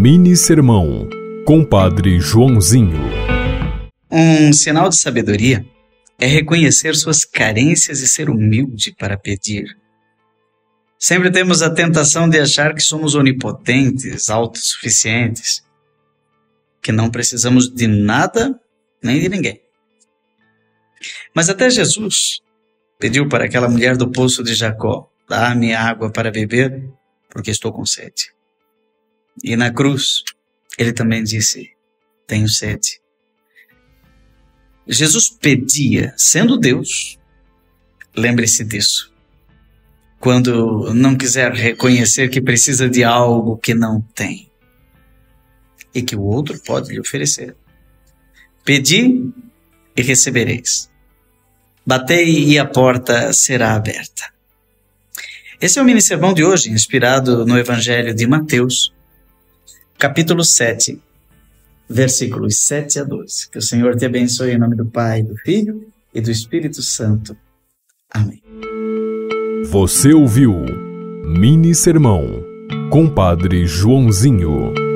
Mini Sermão, Compadre Joãozinho. Um sinal de sabedoria é reconhecer suas carências e ser humilde para pedir. Sempre temos a tentação de achar que somos onipotentes, autossuficientes, que não precisamos de nada nem de ninguém. Mas até Jesus pediu para aquela mulher do poço de Jacó: dá-me água para beber, porque estou com sede. E na cruz, ele também disse: tenho sede. Jesus pedia, sendo Deus, lembre-se disso. Quando não quiser reconhecer que precisa de algo que não tem e que o outro pode lhe oferecer. Pedi e recebereis. Batei e a porta será aberta. Esse é o mini sermão de hoje, inspirado no Evangelho de Mateus, capítulo 7, versículos 7 a 12. Que o Senhor te abençoe em nome do Pai, do Filho e do Espírito Santo. Amém. Você ouviu Mini Sermão, Compadre Joãozinho.